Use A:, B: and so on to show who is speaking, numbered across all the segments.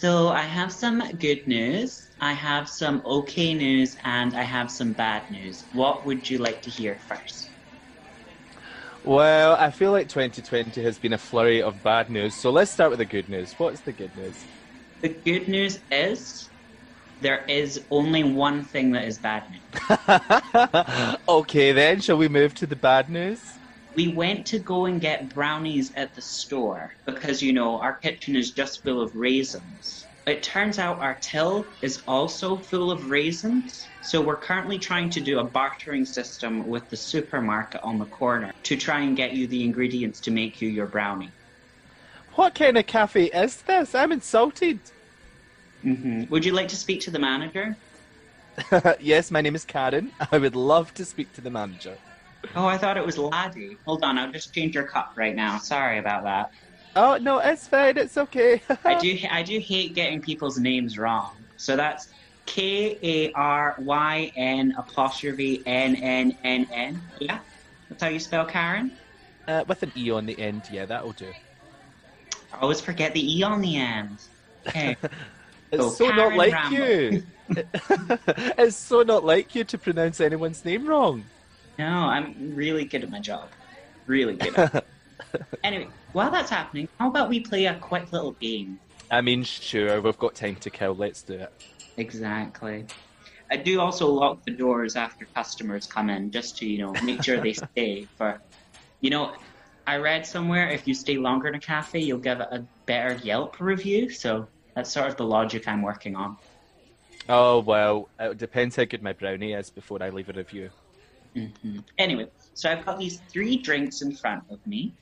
A: So I have some good news, I have some okay news, and I have some bad news. What would you like to hear first?
B: Well, I feel like 2020 has been a flurry of bad news, so let's start with the good news. What's the good news?
A: The good news is there is only one thing that is bad news.
B: okay, then, shall we move to the bad news?
A: We went to go and get brownies at the store because, you know, our kitchen is just full of raisins. It turns out our till is also full of raisins, so we're currently trying to do a bartering system with the supermarket on the corner to try and get you the ingredients to make you your brownie.
B: What kind of cafe is this? I'm insulted.
A: hmm Would you like to speak to the manager?
B: yes, my name is Karen. I would love to speak to the manager.
A: Oh, I thought it was Laddie. Hold on, I'll just change your cup right now. Sorry about that.
B: Oh no, it's fine. It's okay.
A: I do I do hate getting people's names wrong. So that's K A R Y N apostrophe N N N N. Yeah, that's how you spell Karen.
B: Uh, with an e on the end. Yeah, that'll do.
A: I always forget the e on the end. Okay.
B: It's
A: So,
B: so not like
A: Rambo.
B: you. it's so not like you to pronounce anyone's name wrong.
A: No, I'm really good at my job. Really good. At it. anyway, while that's happening, how about we play a quick little game?
B: I mean, sure, we've got time to kill. Let's do it.
A: Exactly. I do also lock the doors after customers come in, just to you know make sure they stay. For you know, I read somewhere if you stay longer in a cafe, you'll give it a better Yelp review. So that's sort of the logic I'm working on.
B: Oh well, it depends how good my brownie is before I leave a review.
A: Hmm Anyway, so I've got these three drinks in front of me.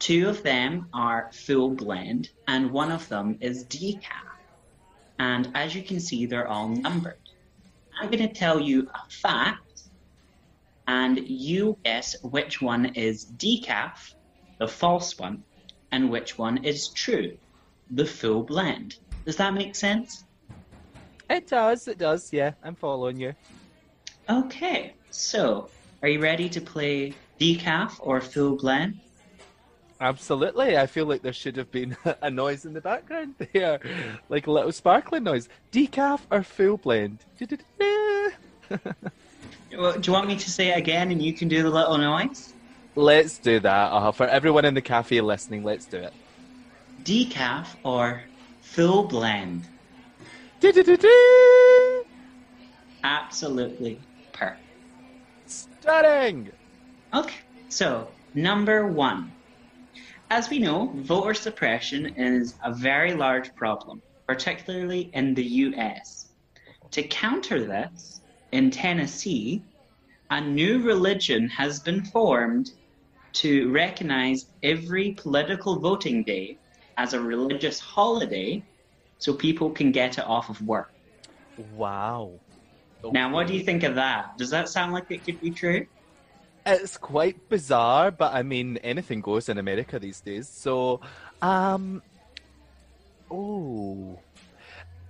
A: Two of them are full blend, and one of them is decaf. And as you can see, they're all numbered. I'm going to tell you a fact, and you guess which one is decaf, the false one, and which one is true, the full blend. Does that make sense?
B: It does. It does. Yeah, I'm following you.
A: Okay, so are you ready to play decaf or full blend?
B: Absolutely. I feel like there should have been a noise in the background there, like a little sparkling noise. Decaf or full blend?
A: Well, Do you want me to say it again and you can do the little noise?
B: let's do that. Uh, for everyone in the cafe listening, let's do it.
A: Decaf or full blend? Absolutely perfect.
B: Stunning.
A: Okay, so number one. As we know, voter suppression is a very large problem, particularly in the US. To counter this, in Tennessee, a new religion has been formed to recognize every political voting day as a religious holiday so people can get it off of work.
B: Wow.
A: Now, what do you think of that? Does that sound like it could be true?
B: It's quite bizarre, but I mean, anything goes in America these days. So, um, oh,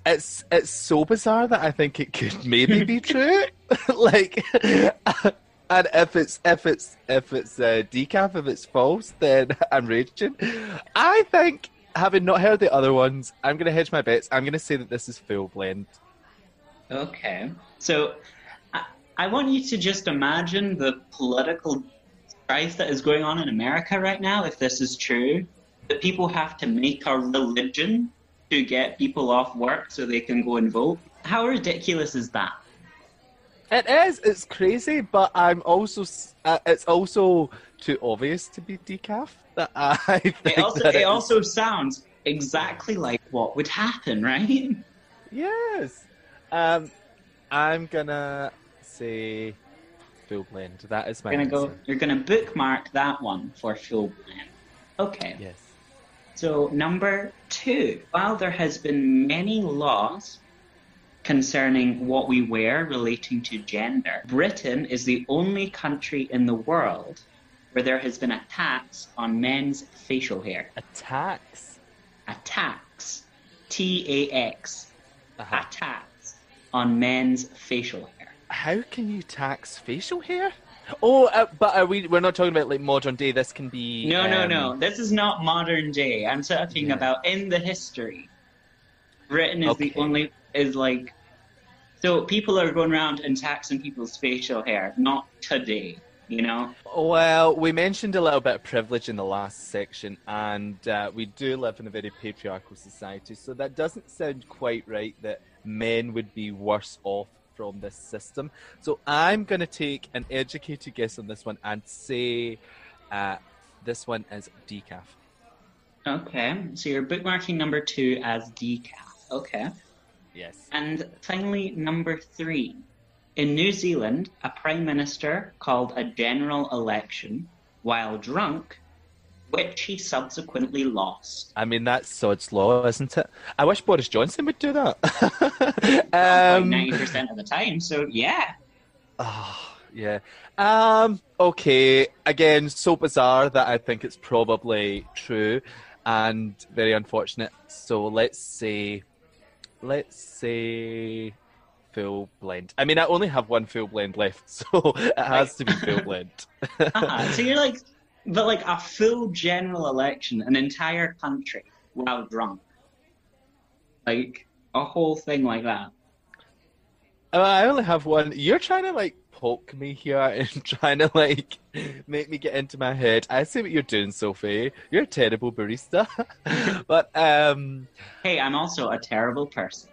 B: it's it's so bizarre that I think it could maybe be true. like, and if it's if it's if it's uh, decaf, if it's false, then I'm raging. I think, having not heard the other ones, I'm gonna hedge my bets. I'm gonna say that this is full blend.
A: Okay. So I, I want you to just imagine the political strife that is going on in America right now, if this is true. That people have to make a religion to get people off work so they can go and vote. How ridiculous is that?
B: It is. It's crazy, but I'm also. Uh, it's also too obvious to be decaf. That I think
A: It also,
B: that
A: it
B: is-
A: also sounds exactly like what would happen, right?
B: Yes. Um, I'm gonna say full blend. That is my
A: You're gonna go. You're gonna bookmark that one for full blend. Okay.
B: Yes.
A: So, number two, while there has been many laws concerning what we wear relating to gender, Britain is the only country in the world where there has been a tax on men's facial hair.
B: A tax.
A: A tax. T A X.
B: Uh-huh.
A: A tax on men's facial hair.
B: How can you tax facial hair? Oh, uh, but are we? We're not talking about like modern day. This can be.
A: No, no,
B: um,
A: no. This is not modern day. I'm talking
B: Yeah.
A: about in the history. Britain is the only is like so people are going around and taxing people's facial hair. Not today, you know.
B: Well, we mentioned a little bit of privilege in the last section, and uh, we do live in a very patriarchal society, so that doesn't sound quite right that men would be worse off from this system. So I'm going to take an educated guess on this one and say uh, this one is decaf.
A: Okay, so you're bookmarking number two as decaf. Okay.
B: Yes.
A: And finally, number three. In New Zealand, a prime minister called a general election while drunk, which he subsequently lost.
B: I mean, that's sod's law, isn't it? I wish Boris Johnson would do that. Um,
A: 90% of the time, so yeah.
B: Oh, yeah. Um, okay. Again, so bizarre that I think it's probably true and very unfortunate. So let's say, let's say full blend. I mean, I only have one full blend left, so it has to be full blend.
A: Uh-huh. So you're like, but like a full general election, an entire country while drunk. Like a whole thing like that.
B: Uh, I only have one. You're trying to like poke me here and trying to like make me get into my head. I see what you're doing, Sophie. You're a terrible barista. but um
A: Hey, I'm also a terrible person.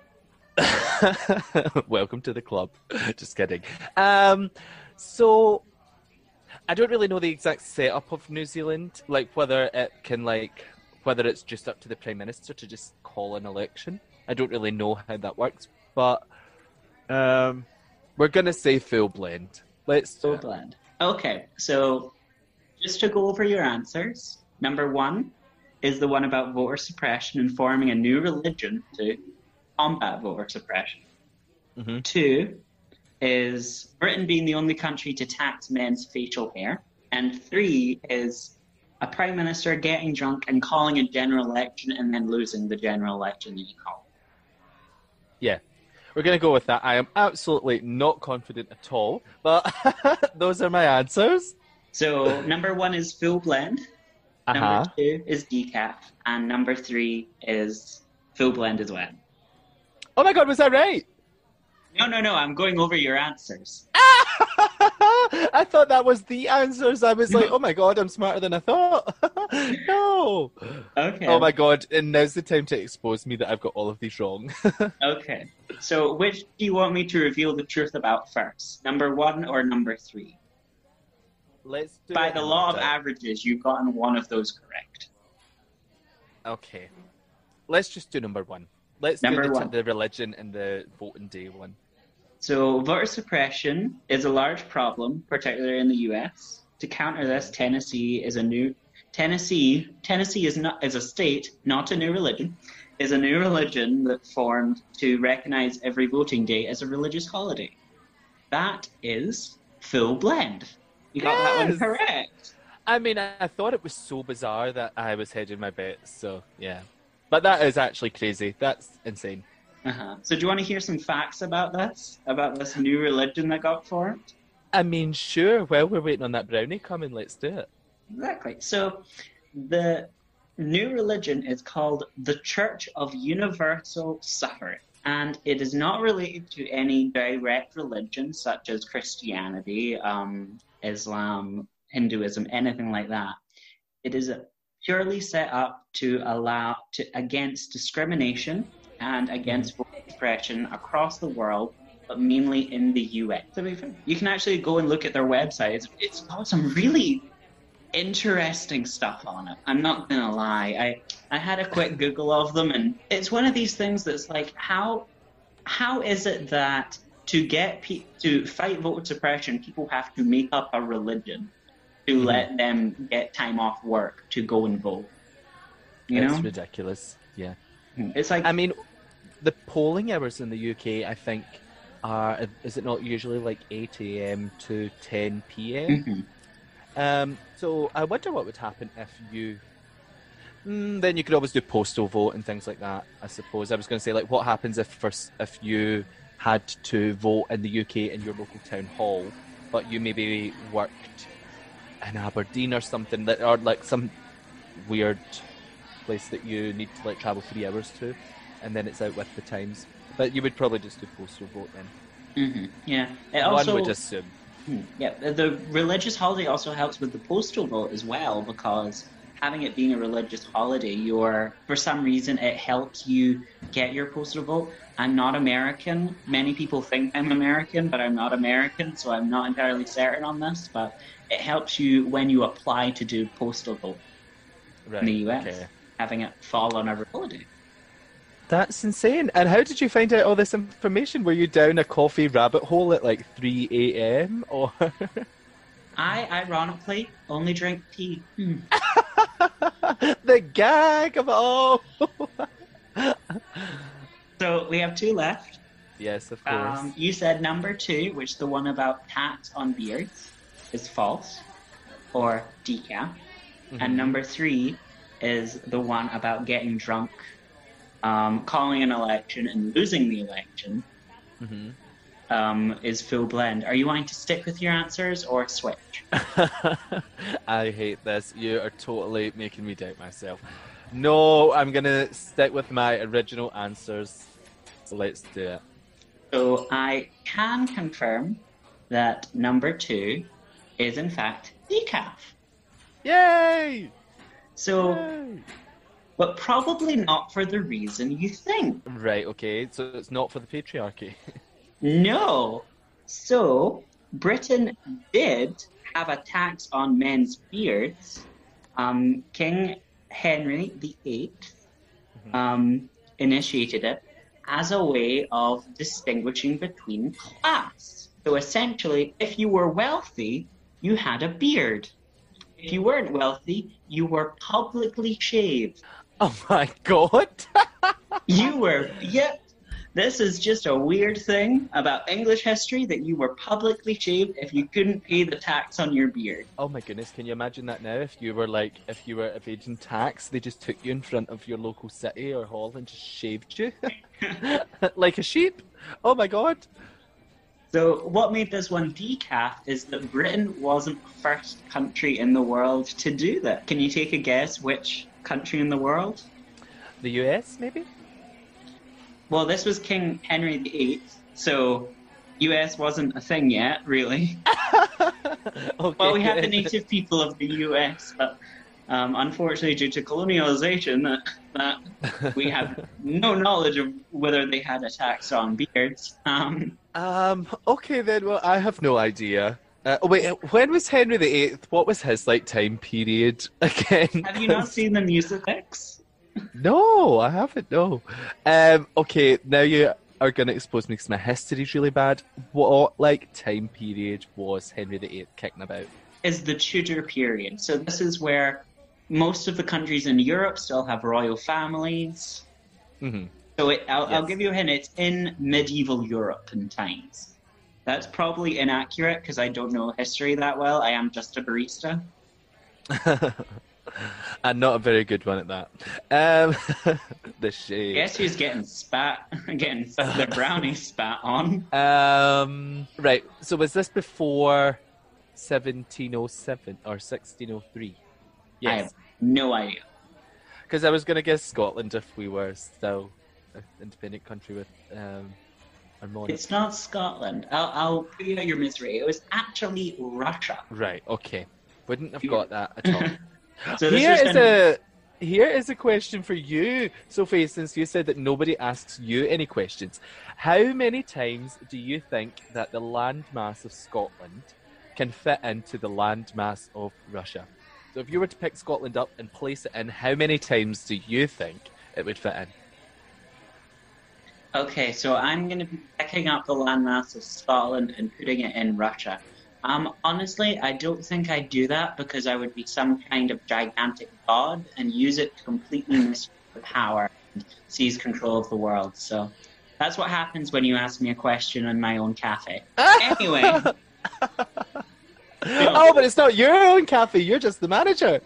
B: welcome to the club. Just kidding. Um so I don't really know the exact setup of New Zealand, like whether it can like whether it's just up to the prime minister to just call an election. I don't really know how that works, but um we're gonna say full blend. Let's it.
A: blend. Okay, so just to go over your answers, number one is the one about voter suppression and forming a new religion to combat voter suppression.
B: Mhm.
A: Two is Britain being the only country to tax men's facial hair. And three is a prime minister getting drunk and calling a general election and then losing the general election that you called.
B: Yeah, we're going to go with that. I am absolutely not confident at all, but those are my answers.
A: So number one is full blend.
B: Uh
A: Number two is decaf, and number three is full blend as well.
B: Oh my god, was that right?
A: No, no, no. I'm going over your answers.
B: I thought that was the answers. I was like, oh my god, I'm smarter than I thought. no.
A: Okay.
B: Oh my god, and now's the time to expose me that I've got all of these wrong.
A: Okay. So, which do you want me to reveal the truth about first? Number one or number three?
B: Let's do
A: By the law of averages, you've gotten one of those correct.
B: Okay. Let's just do number one. Let's
A: Number
B: do the,
A: one.
B: the religion and the voting day one.
A: So, voter suppression is a large problem, particularly in the U.S. To counter this, Tennessee is a new Tennessee. Tennessee is not is a state, not a new religion. Is a new religion that formed to recognize every voting day as a religious holiday. That is full blend. You got that one correct.
B: I mean, I thought it was so bizarre that I was hedging my bets, so yeah. But that is actually crazy. That's insane.
A: Uh-huh. So, do you want to hear some facts about this? About this new religion that got formed?
B: I mean, sure, while we're waiting on that brownie coming, let's do it.
A: Exactly. So the new religion is called the Church of Universal Suffering, and it is not related to any direct religion such as Christianity, um, Islam, Hinduism, anything like that. It is purely set up to allow to against discrimination and against voter suppression across the world. But mainly in the US. To be fair, You can actually go and look at their website. It's, it's got some really interesting stuff on it. I'm not gonna lie. I I had a quick Google of them, and it's one of these things that's like, how how is it that to get pe- to fight voter suppression, people have to make up a religion to
B: Mhm.
A: let them get time off work to go and vote? You
B: it's
A: know,
B: ridiculous. Yeah.
A: It's like
B: I mean, the polling hours in the UK, I think, are is it not usually like 8 a.m. to 10 p.m.?
A: Mhm.
B: Um, so I wonder what would happen if you. Mm, then you could always do postal vote and things like that. I suppose I was going to say like what happens if first if you had to vote in the UK in your local town hall, but you maybe worked in Aberdeen or something that or like some weird place that you need to like travel three hours to. and then it's out with the times. But you would probably just do postal vote then.
A: hmm Yeah. It also,
B: One would assume.
A: Hmm, Yeah, the- the religious holiday also helps with the postal vote as well because having it being a religious holiday, you're for some reason it helps you get your postal vote. I'm not American. Many people think I'm American, but I'm not American, so I'm not entirely certain on this. But it helps you when you apply to do postal vote
B: Right.
A: in the US,
B: okay.
A: Having it fall on a holiday.
B: That's insane. And how did you find out all this information? Were you down a coffee rabbit hole at like 3 a.m. or?
A: I ironically only drink tea. Hmm.
B: the gag of all.
A: So we have two left.
B: yes, of course.
A: Um, you said number two, which the one about cats on beards, is false, or decaf.
B: Mhm.
A: And number three is the one about getting drunk, um, calling an election and losing the election
B: Mhm.
A: um, is full blend. Are you wanting to stick with your answers or switch?
B: I hate this. You are totally making me doubt myself. No, I'm gonna stick with my original answers. So let's do it.
A: So I can confirm that number two is in fact decaf.
B: Yay!
A: So, but probably not for the reason you think.
B: Right. Okay. So it's not for the patriarchy.
A: No. So, Britain did have a tax on men's beards. Um, King Henry VIII um, initiated it as a way of distinguishing between class. So, essentially, if you were wealthy, you had a beard. If you weren't wealthy, you were publicly shaved.
B: oh my god!
A: You were, yep. This is just a weird thing about English history that you were publicly shaved if you couldn't pay the tax on your beard.
B: oh my goodness! Can you imagine that now? If you were like, if you were evading tax, they just took you in front of your local city or hall and just shaved you like a sheep. Oh my god!
A: So, what made this one decaf is that Britain wasn't the first country in the world to do that. Can you take a guess which country in the world?
B: The U.S. maybe?
A: Well, this was King Henry VIII, so US wasn't a thing yet, really.
B: okay.
A: Well, we have the native people of the US, but um, unfortunately, due to colonialization, that, that we have no knowledge of whether they had a tax on beards. Um,
B: Um. Okay then. Well, I have no idea. Uh, oh, wait. When was Henry VIII? What was his like time period again?
A: have you not seen the music?
B: No, I haven't. No. Um. Okay. Now you are going to expose me because my history's really bad. What like time period was Henry VIII kicking about?
A: Is the Tudor period. So this is where most of the countries in Europe still have royal families.
B: hmm
A: So it, I'll, I'll give you a hint. It's in medieval Europe and times. That's probably inaccurate because I don't know history that well. I am just a barista.
B: and not a very good one at that. Um. the shade.
A: Guess who's getting spat, getting the brownie spat on?
B: Um. Right. So was this before 1707 or 1603?
A: I
B: Yes.
A: have no idea.
B: Because I was going to guess Scotland if we were still independent country with um.
A: It's not Scotland. I'll, I'll put you out your misery. It was actually Russia.
B: Right. Okay. Wouldn't have got that at all.
A: So
B: here is a here is a question for you, Sophie. Since you said that nobody asks you any questions, how many times do you think that the landmass of Scotland can fit into the landmass of Russia? So, if you were to pick Scotland up and place it in, how many times do you think it would fit in?
A: Okay, so I'm going to be picking up the landmass of Scotland and putting it in Russia. Um, honestly, I don't think I'd do that because I would be some kind of gigantic god and use it to completely misuse the power and seize control of the world. So that's what happens when you ask me a question in my own cafe. Anyway,
B: Oh, but it's not your own cafe. You're just the manager.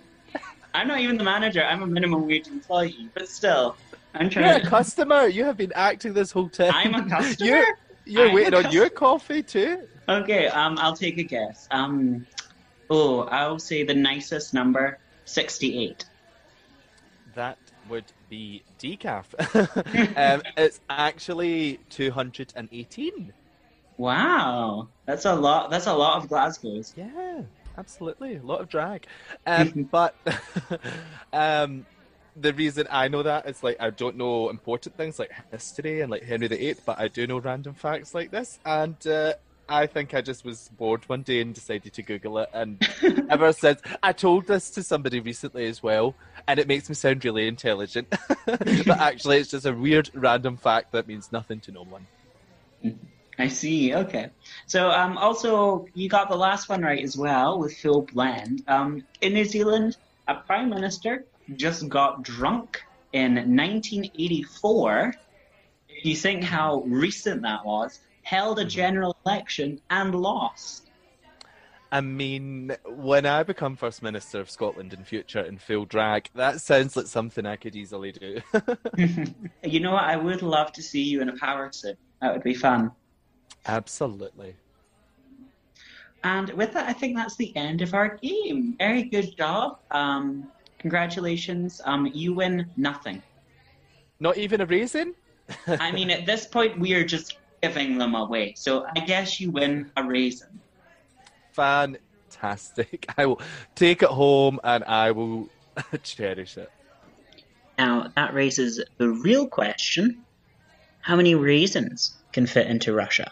A: I'm not even the manager. I'm a minimum wage employee, but still, I'm
B: You're
A: trying
B: a customer. You have been acting this whole time.
A: I'm a customer.
B: You're, you're
A: I'm a
B: waiting on your coffee too.
A: Okay, um, I'll take a guess. Um, oh, I'll say the nicest number, 68.
B: That would be decaf. um, it's actually 218.
A: Wow, that's a lot. That's a lot of Glasgow's.
B: Yeah, absolutely, a lot of drag. Um, but um, the reason I know that is like I don't know important things like history and like Henry VIII, but I do know random facts like this, and uh, I think I just was bored one day and decided to Google it, and ever since I told this to somebody recently as well, and it makes me sound really intelligent, but actually it's just a weird random fact that means nothing to no one.
A: I see. Okay. So, um, also you got the last one right as well with full blend. Um, in New Zealand, a prime minister just got drunk in 1984. If you think how recent that was, held a general election and lost.
B: I mean, when I become First Minister of Scotland in future in full drag, that sounds like something I could easily do.
A: you know what? I would love to see you in a power suit. That would be fun.
B: Absolutely.
A: And with that, I think that's the end of our game. Very good job. Um, congratulations. Um, you win nothing.
B: Not even a raisin?
A: I mean, at this point, we are just giving them away. So I guess you win a raisin.
B: Fantastic. I will take it home and I will cherish it.
A: Now, that raises the real question how many raisins can fit into Russia?